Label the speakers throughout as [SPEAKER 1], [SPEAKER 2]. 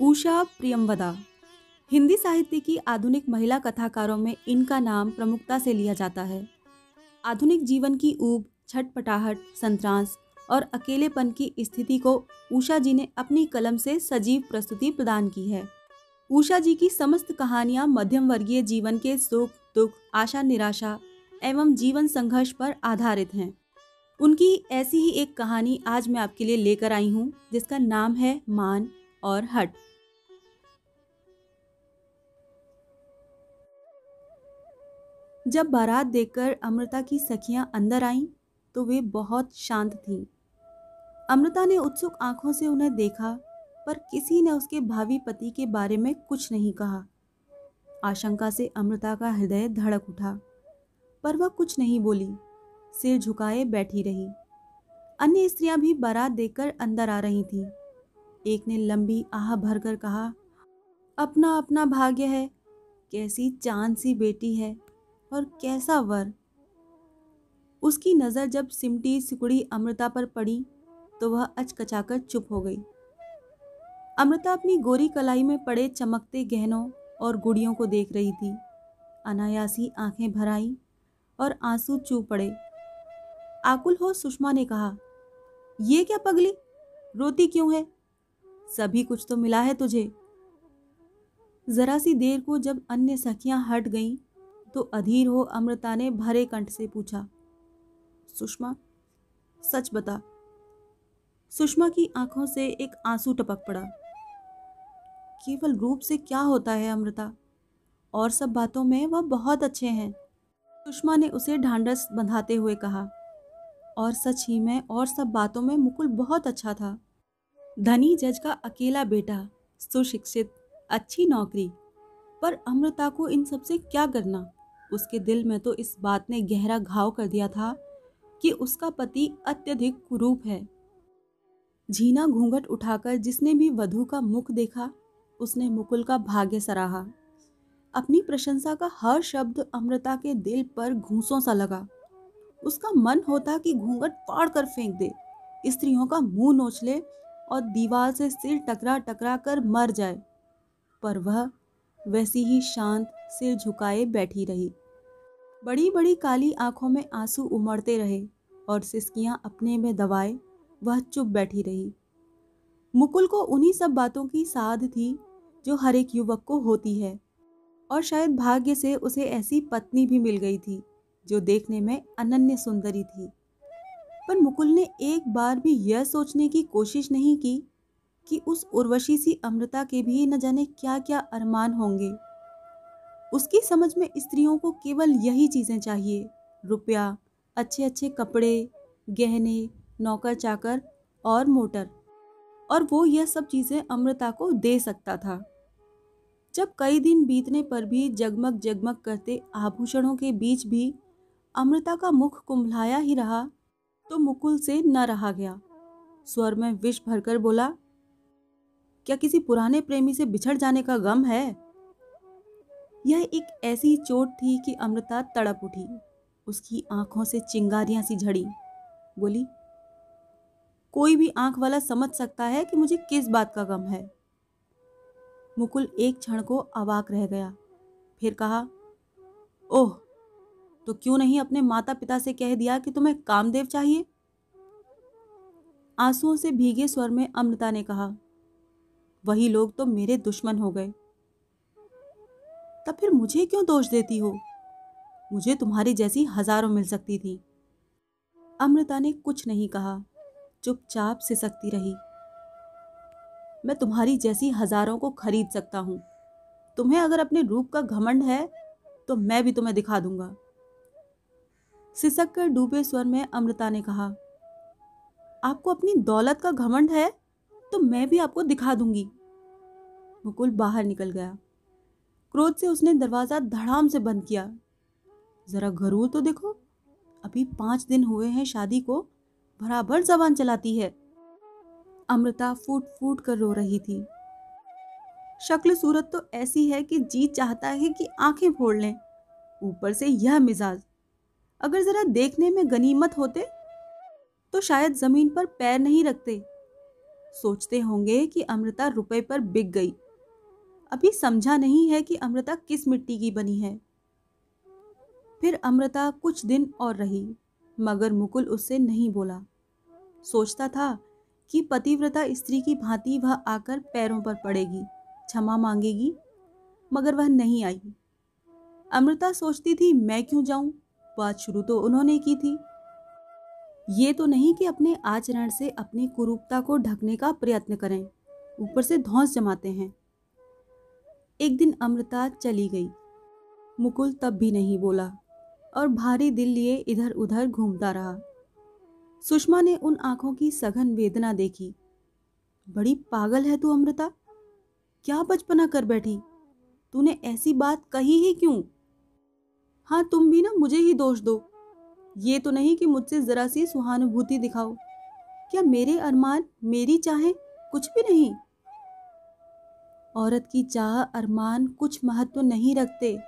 [SPEAKER 1] उषा प्रियमवदा हिंदी साहित्य की आधुनिक महिला कथाकारों में इनका नाम प्रमुखता से लिया जाता है। आधुनिक जीवन की ऊब छटपटाहट संत्रांस और अकेलेपन की स्थिति को उषा जी ने अपनी कलम से सजीव प्रस्तुति प्रदान की है। उषा जी की समस्त कहानियाँ मध्यम वर्गीय जीवन के सुख, दुख, आशा, निराशा एवं जीवन संघर्ष पर आधारित हैं। उनकी ऐसी ही एक कहानी आज मैं आपके लिए लेकर आई हूँ, जिसका नाम है मान। और हट। जब बारात देखकर अमृता की सखियाँ अंदर आईं तो वे बहुत शांत थीं। अमृता ने उत्सुक आँखों से उन्हें देखा, पर किसी ने उसके भावी पति के बारे में कुछ नहीं कहा। आशंका से अमृता का हृदय धड़क उठा, पर वह कुछ नहीं बोली, सिर झुकाए बैठी रही। अन्य स्त्रियाँ भी बारात देखकर अंदर आ रही थीं। एक ने लंबी आह भरकर कहा, अपना अपना भाग्य है, कैसी चाँद सी बेटी है और कैसा वर। उसकी नज़र जब सिमटी सिकुड़ी अमृता पर पड़ी तो वह अचकचाकर चुप हो गई। अमृता अपनी गोरी कलाई में पड़े चमकते गहनों और गुड़ियों को देख रही थी। अनायासी आँखें भर आई और आँसू चू पड़े। आकुल हो सुषमा ने कहा, ये क्या पगली? रोती क्यों है? सभी कुछ तो मिला है तुझे। जरा सी देर को जब अन्य सखियाँ हट गईं तो अधीर हो अमृता ने भरे कंठ से पूछा, सुषमा, सच बता। सुषमा की आँखों से एक आँसू टपक पड़ा। केवल रूप से क्या होता है अमृता? और सब बातों में वह बहुत अच्छे हैं। सुषमा ने उसे ढांढस बंधाते हुए कहा, और सच ही में और सब बातों में मुकुल बहुत अच्छा था। धनी जज का अकेला बेटा, सुशिक्षित, अच्छी नौकरी, पर अमृता को इन सबसे क्या करना? उसके दिल में तो इस बात ने गहरा घाव कर दिया था कि उसका पति अत्यधिक कुरूप है। झीना घूंघट उठाकर जिसने भी वधु का मुख देखा, उसने मुकुल का भाग्य सराहा। अपनी प्रशंसा का हर शब्द अमृता के दिल पर घूसों सा लगा। उसका मन होता कि घूंघट फाड़ कर फेंक दे, स्त्रियों का मुँह नोच ले और दीवार से सिर टकरा टकरा कर मर जाए। पर वह वैसी ही शांत सिर झुकाए बैठी रही। बड़ी बड़ी काली आँखों में आँसू उमड़ते रहे और सिसकियाँ अपने में दबाए, वह चुप बैठी रही। मुकुल को उन्हीं सब बातों की साध थी जो हर एक युवक को होती है। और शायद भाग्य से उसे ऐसी पत्नी भी मिल गई थी जो देखने में अनन्य सुंदरी थी। पर मुकुल ने एक बार भी यह सोचने की कोशिश नहीं की कि उस उर्वशी सी अमृता के भी न जाने क्या क्या अरमान होंगे। उसकी समझ में स्त्रियों को केवल यही चीज़ें चाहिए, रुपया अच्छे अच्छे कपड़े, गहने नौकर चाकर और मोटर। और वो यह सब चीज़ें अमृता को दे सकता था। जब कई दिन बीतने पर भी जगमग जगमग करते आभूषणों के बीच भी अमृता का मुख कुंभलाया ही रहा तो मुकुल से न रहा गया। स्वर में विष भरकर बोला, क्या किसी पुराने प्रेमी से बिछड़ जाने का गम है? यह एक ऐसी चोट थी कि अमृता तड़प उठी। उसकी आँखों से चिंगारियाँ सी झड़ी। बोली, कोई भी आँख वाला समझ सकता है कि मुझे किस बात का गम है? मुकुल एक क्षण को अवाक रह गया। फिर कहा, ओह तो क्यों नहीं अपने माता पिता से कह दिया कि तुम्हें कामदेव चाहिए? आंसुओं से भीगे स्वर में अमृता ने कहा, वही लोग तो मेरे दुश्मन हो गए। तब फिर मुझे क्यों दोष देती हो? मुझे तुम्हारी जैसी हज़ारों मिल सकती थी। अमृता ने कुछ नहीं कहा, चुपचाप सिसकती रही। मैं तुम्हारी जैसी हज़ारों को खरीद सकता हूँ। तुम्हें अगर अपने रूप का घमंड है तो मैं भी तुम्हें दिखा दूँगा। सिसक कर डूबे स्वर में अमृता ने कहा, आपको अपनी दौलत का घमंड है तो मैं भी आपको दिखा दूँगी. मुकुल बाहर निकल गया। क्रोध से उसने दरवाज़ा धड़ाम से बंद किया। ज़रा गरूर तो देखो, अभी पाँच दिन हुए हैं शादी को, बराबर जबान चलाती है। अमृता फूट फूट कर रो रही थी। शक्ल सूरत तो ऐसी है कि जी चाहता है कि आँखें फोड़ लें। ऊपर से यह मिजाज अगर ज़रा देखने में गनीमत होते तो शायद ज़मीन पर पैर नहीं रखते। सोचते होंगे कि अमृता रुपए पर बिक गई। अभी समझा नहीं है कि अमृता किस मिट्टी की बनी है। फिर अमृता कुछ दिन और रही, मगर मुकुल उससे नहीं बोला। सोचता था कि पतिव्रता स्त्री की भांति वह आकर पैरों पर पड़ेगी, क्षमा मांगेगी, मगर वह नहीं आई। अमृता सोचती थी, मैं क्यों जाऊँ? बात शुरू तो उन्होंने की थी। ये तो नहीं कि अपने आचरण से अपनी कुरूपता को ढकने का प्रयत्न करें। ऊपर से धौंस जमाते हैं। एक दिन अमृता चली गई। मुकुल तब भी नहीं बोला और भारी दिल लिए इधर उधर घूमता रहा। सुषमा ने उन आँखों की सघन वेदना देखी। बड़ी पागल है तू अमृता। क्या बचपना कर बैठी? तूने ऐसी बात कही ही क्यों? हाँ तुम भी ना मुझे ही दोष दो। ये तो नहीं कि मुझसे जरा सी सुहानुभूति दिखाओ। क्या मेरे अरमान मेरी चाहे? कुछ भी नहीं। औरत की चाह, अरमान कुछ महत्व नहीं रखते।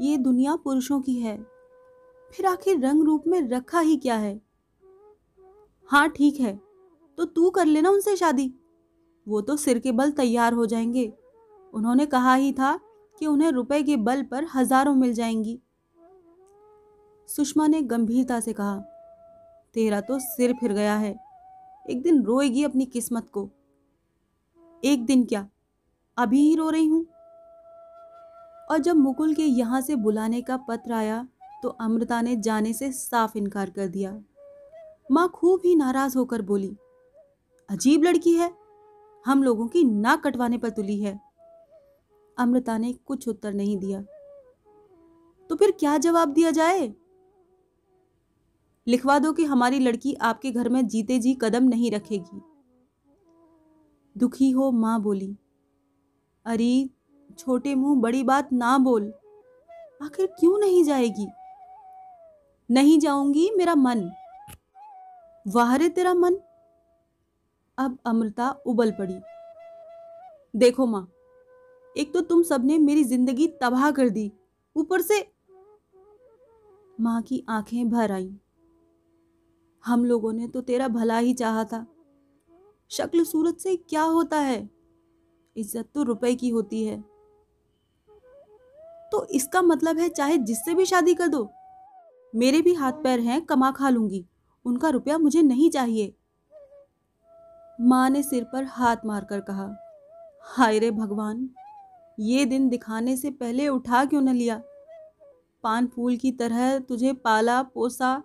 [SPEAKER 1] ये दुनिया पुरुषों की है। फिर आखिर रंग रूप में रखा ही क्या है? हाँ ठीक है। तो तू कर लेना उनसे शादी। वो तो सिर के बल तैयार हो जाएँगे। उन्होंने कहा ही था कि उन्हें रुपए के बल पर हज़ारों मिल जाएँगी। सुषमा ने गंभीरता से कहा, तेरा तो सिर फिर गया है। एक दिन रोएगी अपनी किस्मत को। एक दिन क्या? अभी ही रो रही हूँ? और जब मुकुल के यहाँ से बुलाने का पत्र आया तो अमृता ने जाने से साफ़ इनकार कर दिया। माँ खूब ही नाराज़ होकर बोली, अजीब लड़की है। हम लोगों की नाक कटवाने पर तुली है। अमृता ने कुछ उत्तर नहीं दिया। तो फिर क्या जवाब दिया जाए? लिखवा दो कि हमारी लड़की आपके घर में जीते जी कदम नहीं रखेगी। दुखी हो माँ बोली, अरे, छोटे मुँह, बड़ी बात ना बोल। आखिर क्यों नहीं जाएगी? नहीं जाऊँगी, मेरा मन। वाह रे तेरा मन। अब अमृता उबल पड़ी। देखो माँ, एक तो तुम सबने मेरी ज़िंदगी तबाह कर दी। ऊपर से माँ की आँखें भर आईं। हम लोगों ने तो तेरा भला ही चाहा था। शक्ल सूरत से क्या होता है? इज़्ज़त तो रुपए की होती है। तो इसका मतलब है चाहे जिससे भी शादी कर दो, मेरे भी हाथ पैर हैं, कमा खा लूँगी। उनका रुपया मुझे नहीं चाहिए। माँ ने सिर पर हाथ मारकर कहा, हाय रे भगवान, ये दिन दिखाने से पहले उठा क्यों न लिया? पान फूल की तरह तुझे पाला, पोसा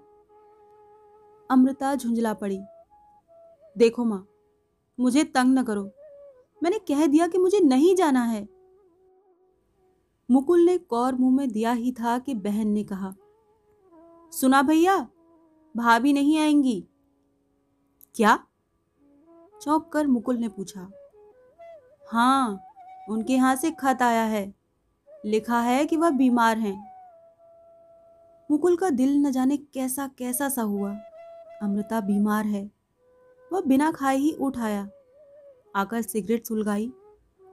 [SPEAKER 1] अमृता झुंझला पड़ी। देखो माँ, मुझे तंग न करो। मैंने कह दिया कि मुझे नहीं जाना है। मुकुल ने कौर मुँह में दिया ही था कि बहन ने कहा, सुना भैया, भाभी नहीं आएँगी। क्या? चौंक कर मुकुल ने पूछा। हाँ उनके यहाँ से खत आया है। लिखा है कि वह बीमार हैं। मुकुल का दिल न जाने कैसा कैसा सा हुआ। अमृता बीमार है। वह बिना खाए ही उठ आया। आकर सिगरेट सुलगाई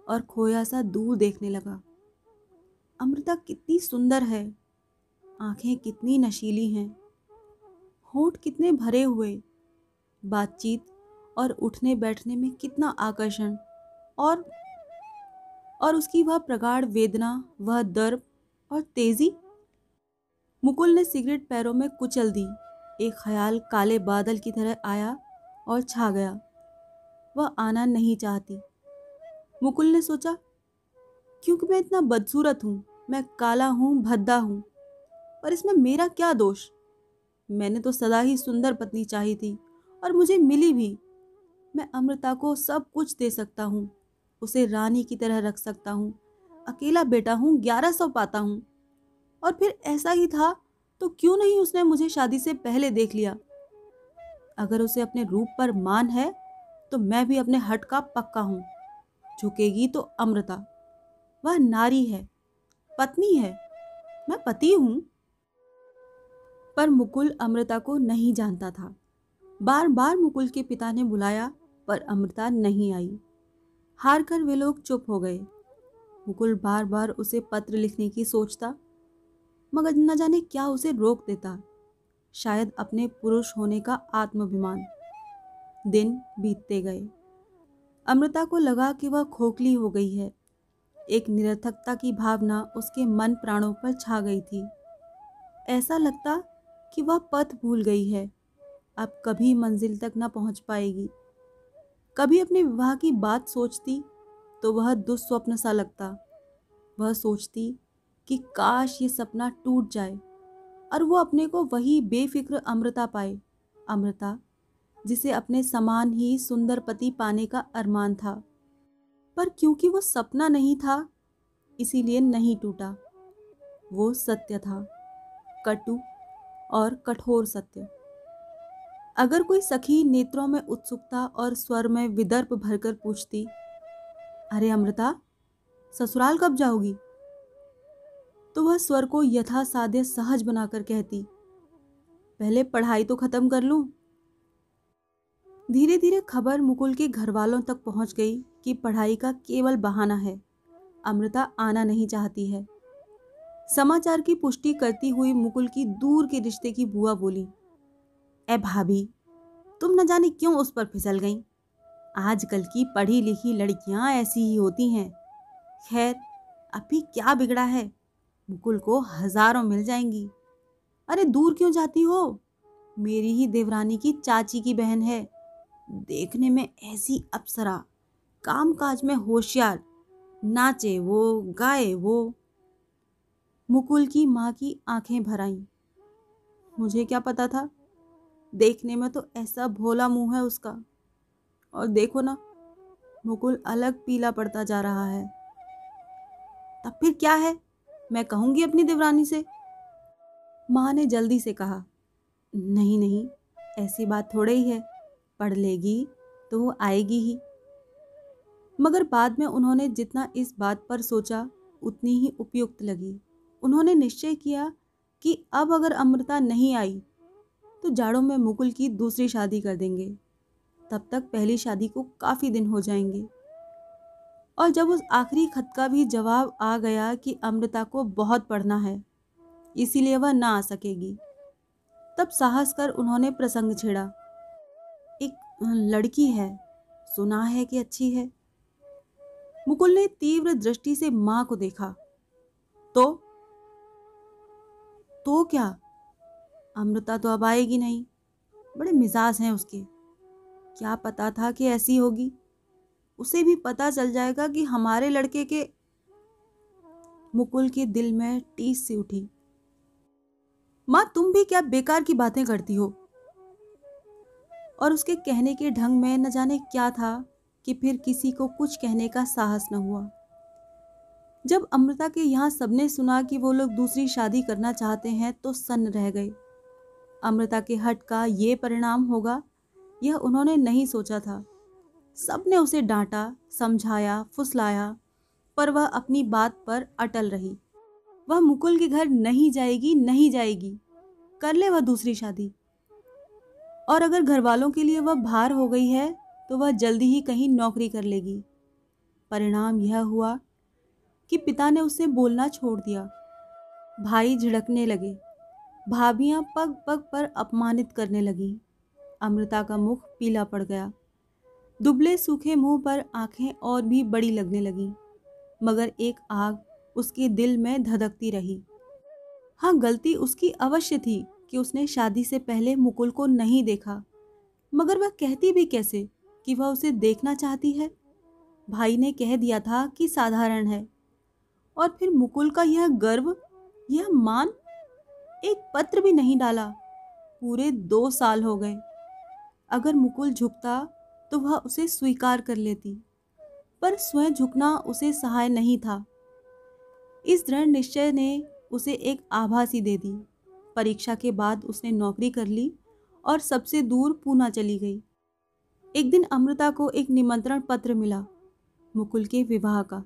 [SPEAKER 1] और खोया सा दूर देखने लगा। अमृता कितनी सुंदर है। आँखें कितनी नशीली हैं। होठ कितने भरे हुए। बातचीत और उठने बैठने में कितना आकर्षण। और और उसकी वह प्रगाढ़ वेदना, वह दर्द और तेज़ी। मुकुल ने सिगरेट पैरों में कुचल दी। एक ख्याल काले बादल की तरह आया और छा गया। वह आना नहीं चाहती। मुकुल ने सोचा, क्योंकि मैं इतना बदसूरत हूँ, मैं काला हूँ, भद्दा हूँ, पर इसमें मेरा क्या दोष? मैंने तो सदा ही सुंदर पत्नी चाही थी और मुझे मिली भी। मैं अमृता को सब कुछ दे सकता हूँ, उसे रानी की तरह रख सकता हूँ, अकेला बेटा हूँ, ग्यारह सौ पाता हूँ, और फिर ऐसा ही था तो क्यों नहीं उसने मुझे शादी से पहले देख लिया? अगर उसे अपने रूप पर मान है तो मैं भी अपने हट का पक्का हूँ। झुकेगी तो अमृता। वह नारी है, पत्नी है। मैं पति हूँ। पर मुकुल अमृता को नहीं जानता था। बार बार मुकुल के पिता ने बुलाया, पर अमृता नहीं आई। हार कर वे लोग चुप हो गए। मुकुल बार बार उसे पत्र लिखने की सोचता मगर न जाने क्या उसे रोक देता। शायद अपने पुरुष होने का आत्माभिमान। दिन बीतते गए। अमृता को लगा कि वह खोखली हो गई है। एक निरर्थकता की भावना उसके मन प्राणों पर छा गई थी। ऐसा लगता कि वह पथ भूल गई है। अब कभी मंजिल तक न पहुँच पाएगी। कभी अपने विवाह की बात सोचती तो वह दुस्वप्न सा लगता। वह सोचती कि काश ये सपना टूट जाए और वो अपने को वही बेफिक्र अमृता पाए। अमृता, जिसे अपने समान ही सुंदर पति पाने का अरमान था, पर क्योंकि वो सपना नहीं था, इसीलिए नहीं टूटा। वो सत्य था, कटु और कठोर सत्य। अगर कोई सखी नेत्रों में उत्सुकता और स्वर में विदर्भ भरकर पूछती, अरे अमृता, ससुराल कब जाओगी? तो वह स्वर को यथासाध्य सहज बनाकर कहती, पहले पढ़ाई तो खत्म कर लूँ? धीरे धीरे खबर मुकुल के घर वालों तक पहुँच गई कि पढ़ाई का केवल बहाना है। अमृता आना नहीं चाहती है। समाचार की पुष्टि करती हुई मुकुल की दूर के रिश्ते की बुआ बोली, ए भाभी, तुम न जाने क्यों उस पर फिसल गई? आजकल की पढ़ी लिखी लड़कियाँ ऐसी ही होती हैं। खैर अभी क्या बिगड़ा है? मुकुल को हज़ारों मिल जाएँगी। अरे दूर क्यों जाती हो? मेरी ही देवरानी की चाची की बहन है। देखने में ऐसी अप्सरा काम काज में होशियार, नाचे वो, गाए वो। मुकुल की माँ की आँखें भर आईं मुझे क्या पता था? देखने में तो ऐसा भोला मुँह है उसका। और देखो ना, मुकुल अलग पीला पड़ता जा रहा है। तब फिर क्या है? मैं कहूँगी अपनी देवरानी से। माँ ने जल्दी से कहा, नहीं नहीं, ऐसी बात थोड़े ही है, पढ़ लेगी तो वो आएगी ही। मगर बाद में उन्होंने जितना इस बात पर सोचा, उतनी ही उपयुक्त लगी। उन्होंने निश्चय किया कि अब अगर अमृता नहीं आई तो जाड़ों में मुकुल की दूसरी शादी कर देंगे। तब तक पहली शादी को काफ़ी दिन हो जाएँगे। और जब उस आखिरी खत का भी जवाब आ गया कि अमृता को बहुत पढ़ना है, इसीलिए वह ना आ सकेगी, तब साहस कर उन्होंने प्रसंग छेड़ा। एक लड़की है, सुना है कि अच्छी है। मुकुल ने तीव्र दृष्टि से माँ को देखा। तो? तो क्या? अमृता तो अब आएगी नहीं, बड़े मिजाज हैं उसके। क्या पता था कि ऐसी होगी? उसे भी पता चल जाएगा कि हमारे लड़के के मुकुल के दिल में टीस सी उठी। माँ, तुम भी क्या बेकार की बातें करती हो? और उसके कहने के ढंग में न जाने क्या था कि फिर किसी को कुछ कहने का साहस न हुआ। जब अमृता के यहाँ सबने सुना कि वो लोग दूसरी शादी करना चाहते हैं तो सन्न रह गए। अमृता के हट का ये परिणाम होगा, यह उन्होंने नहीं सोचा था। सबने उसे डांटा, समझाया, फुसलाया, पर वह अपनी बात पर अटल रही। वह मुकुल के घर नहीं जाएगी नहीं जाएगी। कर ले वह दूसरी शादी। और अगर घर वालों के लिए वह भार हो गई है तो वह जल्दी ही कहीं नौकरी कर लेगी। परिणाम यह हुआ कि पिता ने उसे बोलना छोड़ दिया। भाई झिड़कने लगे। भाभियाँ पग पग पर अपमानित करने लगी। अमृता का मुख पीला पड़ गया। दुबले सूखे मुँह पर आँखें और भी बड़ी लगने लगी, मगर एक आग उसके दिल में धधकती रही। हाँ गलती उसकी अवश्य थी कि उसने शादी से पहले मुकुल को नहीं देखा, मगर वह कहती भी कैसे कि वह उसे देखना चाहती है? भाई ने कह दिया था कि साधारण है। और फिर मुकुल का यह गर्व, यह मान एक पत्र भी नहीं डाला। पूरे दो साल हो गए। अगर मुकुल झुकता तो वह उसे स्वीकार कर लेती। पर स्वयं झुकना उसे सहाय नहीं था। इस दृढ़ निश्चय ने उसे एक आभासी दे दी। परीक्षा के बाद उसने नौकरी कर ली और सबसे दूर पूना चली गई। एक दिन अमृता को एक निमंत्रण पत्र मिला, मुकुल के विवाह का।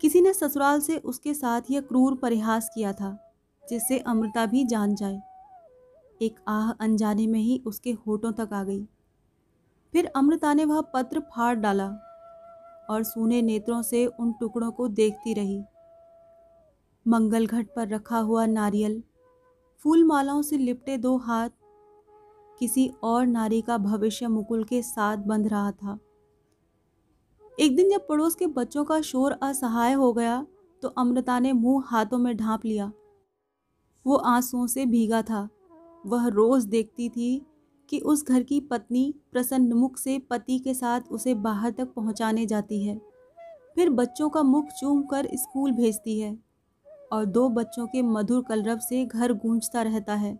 [SPEAKER 1] किसी ने ससुराल से उसके साथ यह क्रूर परिहास किया था, जिससे अमृता भी जान जाए। एक आह अनजाने में ही उसके होठों तक आ गई। फिर अमृता ने वह पत्र फाड़ डाला और सूने नेत्रों से उन टुकड़ों को देखती रही। मंगल घट पर रखा हुआ नारियल फूल मालाओं से लिपटे दो हाथ, किसी और नारी का भविष्य मुकुल के साथ बंध रहा था। एक दिन जब पड़ोस के बच्चों का शोर असहाय हो गया तो अमृता ने मुँह हाथों में ढांप लिया। वो आंसुओं से भीगा था। वह रोज देखती थी कि उस घर की पत्नी प्रसन्न मुख से पति के साथ उसे बाहर तक पहुँचाने जाती है। फिर बच्चों का मुख चूम कर स्कूल भेजती है और दो बच्चों के मधुर कलरव से घर गूंजता रहता है।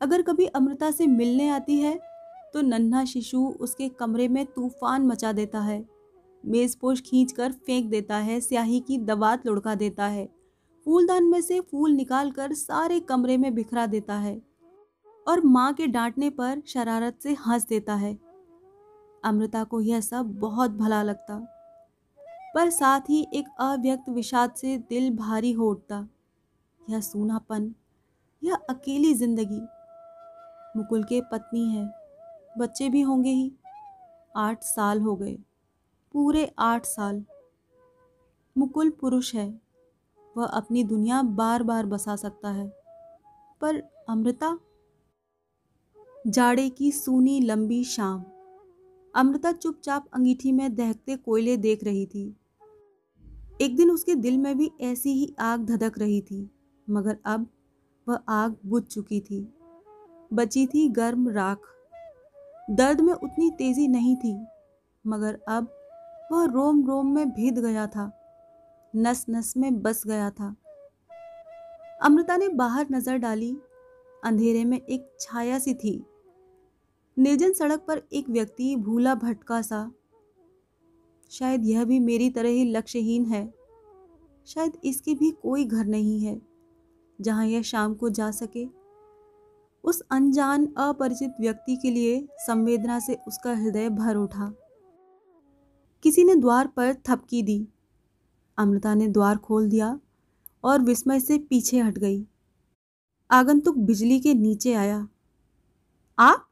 [SPEAKER 1] अगर कभी अमृता से मिलने आती है तो नन्हा शिशु उसके कमरे में तूफ़ान मचा देता है। मेज़पोश खींच कर फेंक देता है, स्याही की दवात लुढ़का देता है। फूलदान में से फूल निकाल कर सारे कमरे में बिखरा देता है। और माँ के डांटने पर शरारत से हंस देता है। अमृता को यह सब बहुत भला लगता, पर साथ ही एक अव्यक्त विषाद से दिल भारी हो उठता। यह सूनापन, यह अकेली ज़िंदगी। मुकुल के पत्नी है, बच्चे भी होंगे ही। आठ साल हो गए, पूरे आठ साल। मुकुल पुरुष है, वह अपनी दुनिया बार बार बसा सकता है, पर अमृता जाड़े की सूनी लंबी शाम। अमृता चुपचाप अंगीठी में दहकते कोयले देख रही थी। एक दिन उसके दिल में भी ऐसी ही आग धधक रही थी, मगर अब वह आग बुझ चुकी थी। बची थी गर्म राख। दर्द में उतनी तेज़ी नहीं थी, मगर अब वह रोम रोम में भीद गया था नस नस में बस गया था। अमृता ने बाहर नज़र डाली, अंधेरे में एक छाया सी थी। निर्जन सड़क पर एक व्यक्ति भूला भटका सा। शायद यह भी मेरी तरह ही लक्ष्यहीन है। शायद इसके भी कोई घर नहीं है, जहाँ यह शाम को जा सके। उस अनजान अपरिचित व्यक्ति के लिए संवेदना से उसका हृदय भर उठा। किसी ने द्वार पर थपकी दी। अमृता ने द्वार खोल दिया और विस्मय से पीछे हट गई। आगंतुक बिजली के नीचे आया। आप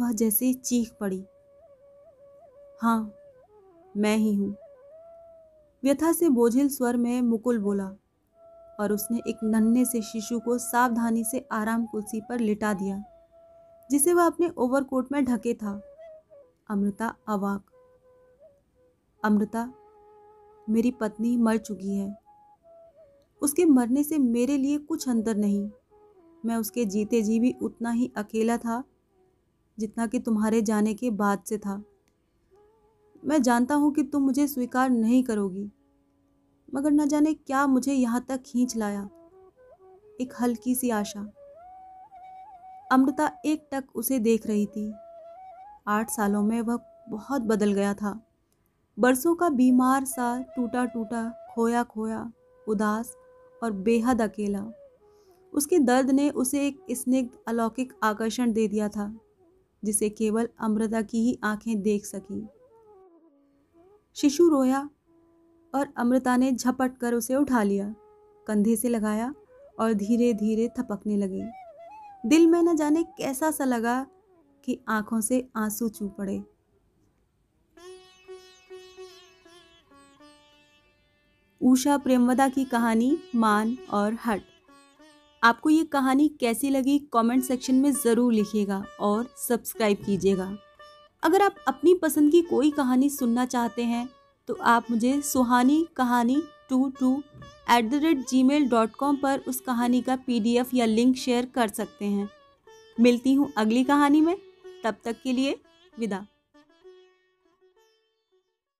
[SPEAKER 1] वह जैसे चीख पड़ी। हाँ मैं ही हूँ। व्यथा से बोझिल स्वर में मुकुल बोला और उसने एक नन्हे से शिशु को सावधानी से आराम कुर्सी पर लिटा दिया, जिसे वह अपने ओवरकोट में ढके था। अमृता अवाक। अमृता, मेरी पत्नी मर चुकी है। उसके मरने से मेरे लिए कुछ अंतर नहीं। मैं उसके जीते जी भी उतना ही अकेला था जितना कि तुम्हारे जाने के बाद से था। मैं जानता हूँ कि तुम मुझे स्वीकार नहीं करोगी, मगर न जाने क्या मुझे यहाँ तक खींच लाया। एक हल्की सी आशा। अमृता एक टक उसे देख रही थी। आठ सालों में वह बहुत बदल गया था। बरसों का बीमार सा टूटा टूटा खोया खोया उदास और बेहद अकेला। उसके दर्द ने उसे एक स्निग्ध अलौकिक आकर्षण दे दिया था। जिसे केवल अमृता की ही आँखें देख सकी। शिशु रोया और अमृता ने झपट कर उसे उठा लिया, कंधे से लगाया और धीरे धीरे थपकने लगी। दिल में न जाने कैसा सा लगा कि आँखों से आँसू चू पड़े। उषा प्रेमवदा की कहानी मान और हट। आपको ये कहानी कैसी लगी कमेंट सेक्शन में ज़रूर लिखिएगा और सब्सक्राइब कीजिएगा। अगर आप अपनी पसंद की कोई कहानी सुनना चाहते हैं तो आप मुझे Suhani Kahani two two at the rate Gmail dot com पर उस कहानी का पीडीएफ या लिंक शेयर कर सकते हैं। मिलती हूँ अगली कहानी में। तब तक के लिए विदा।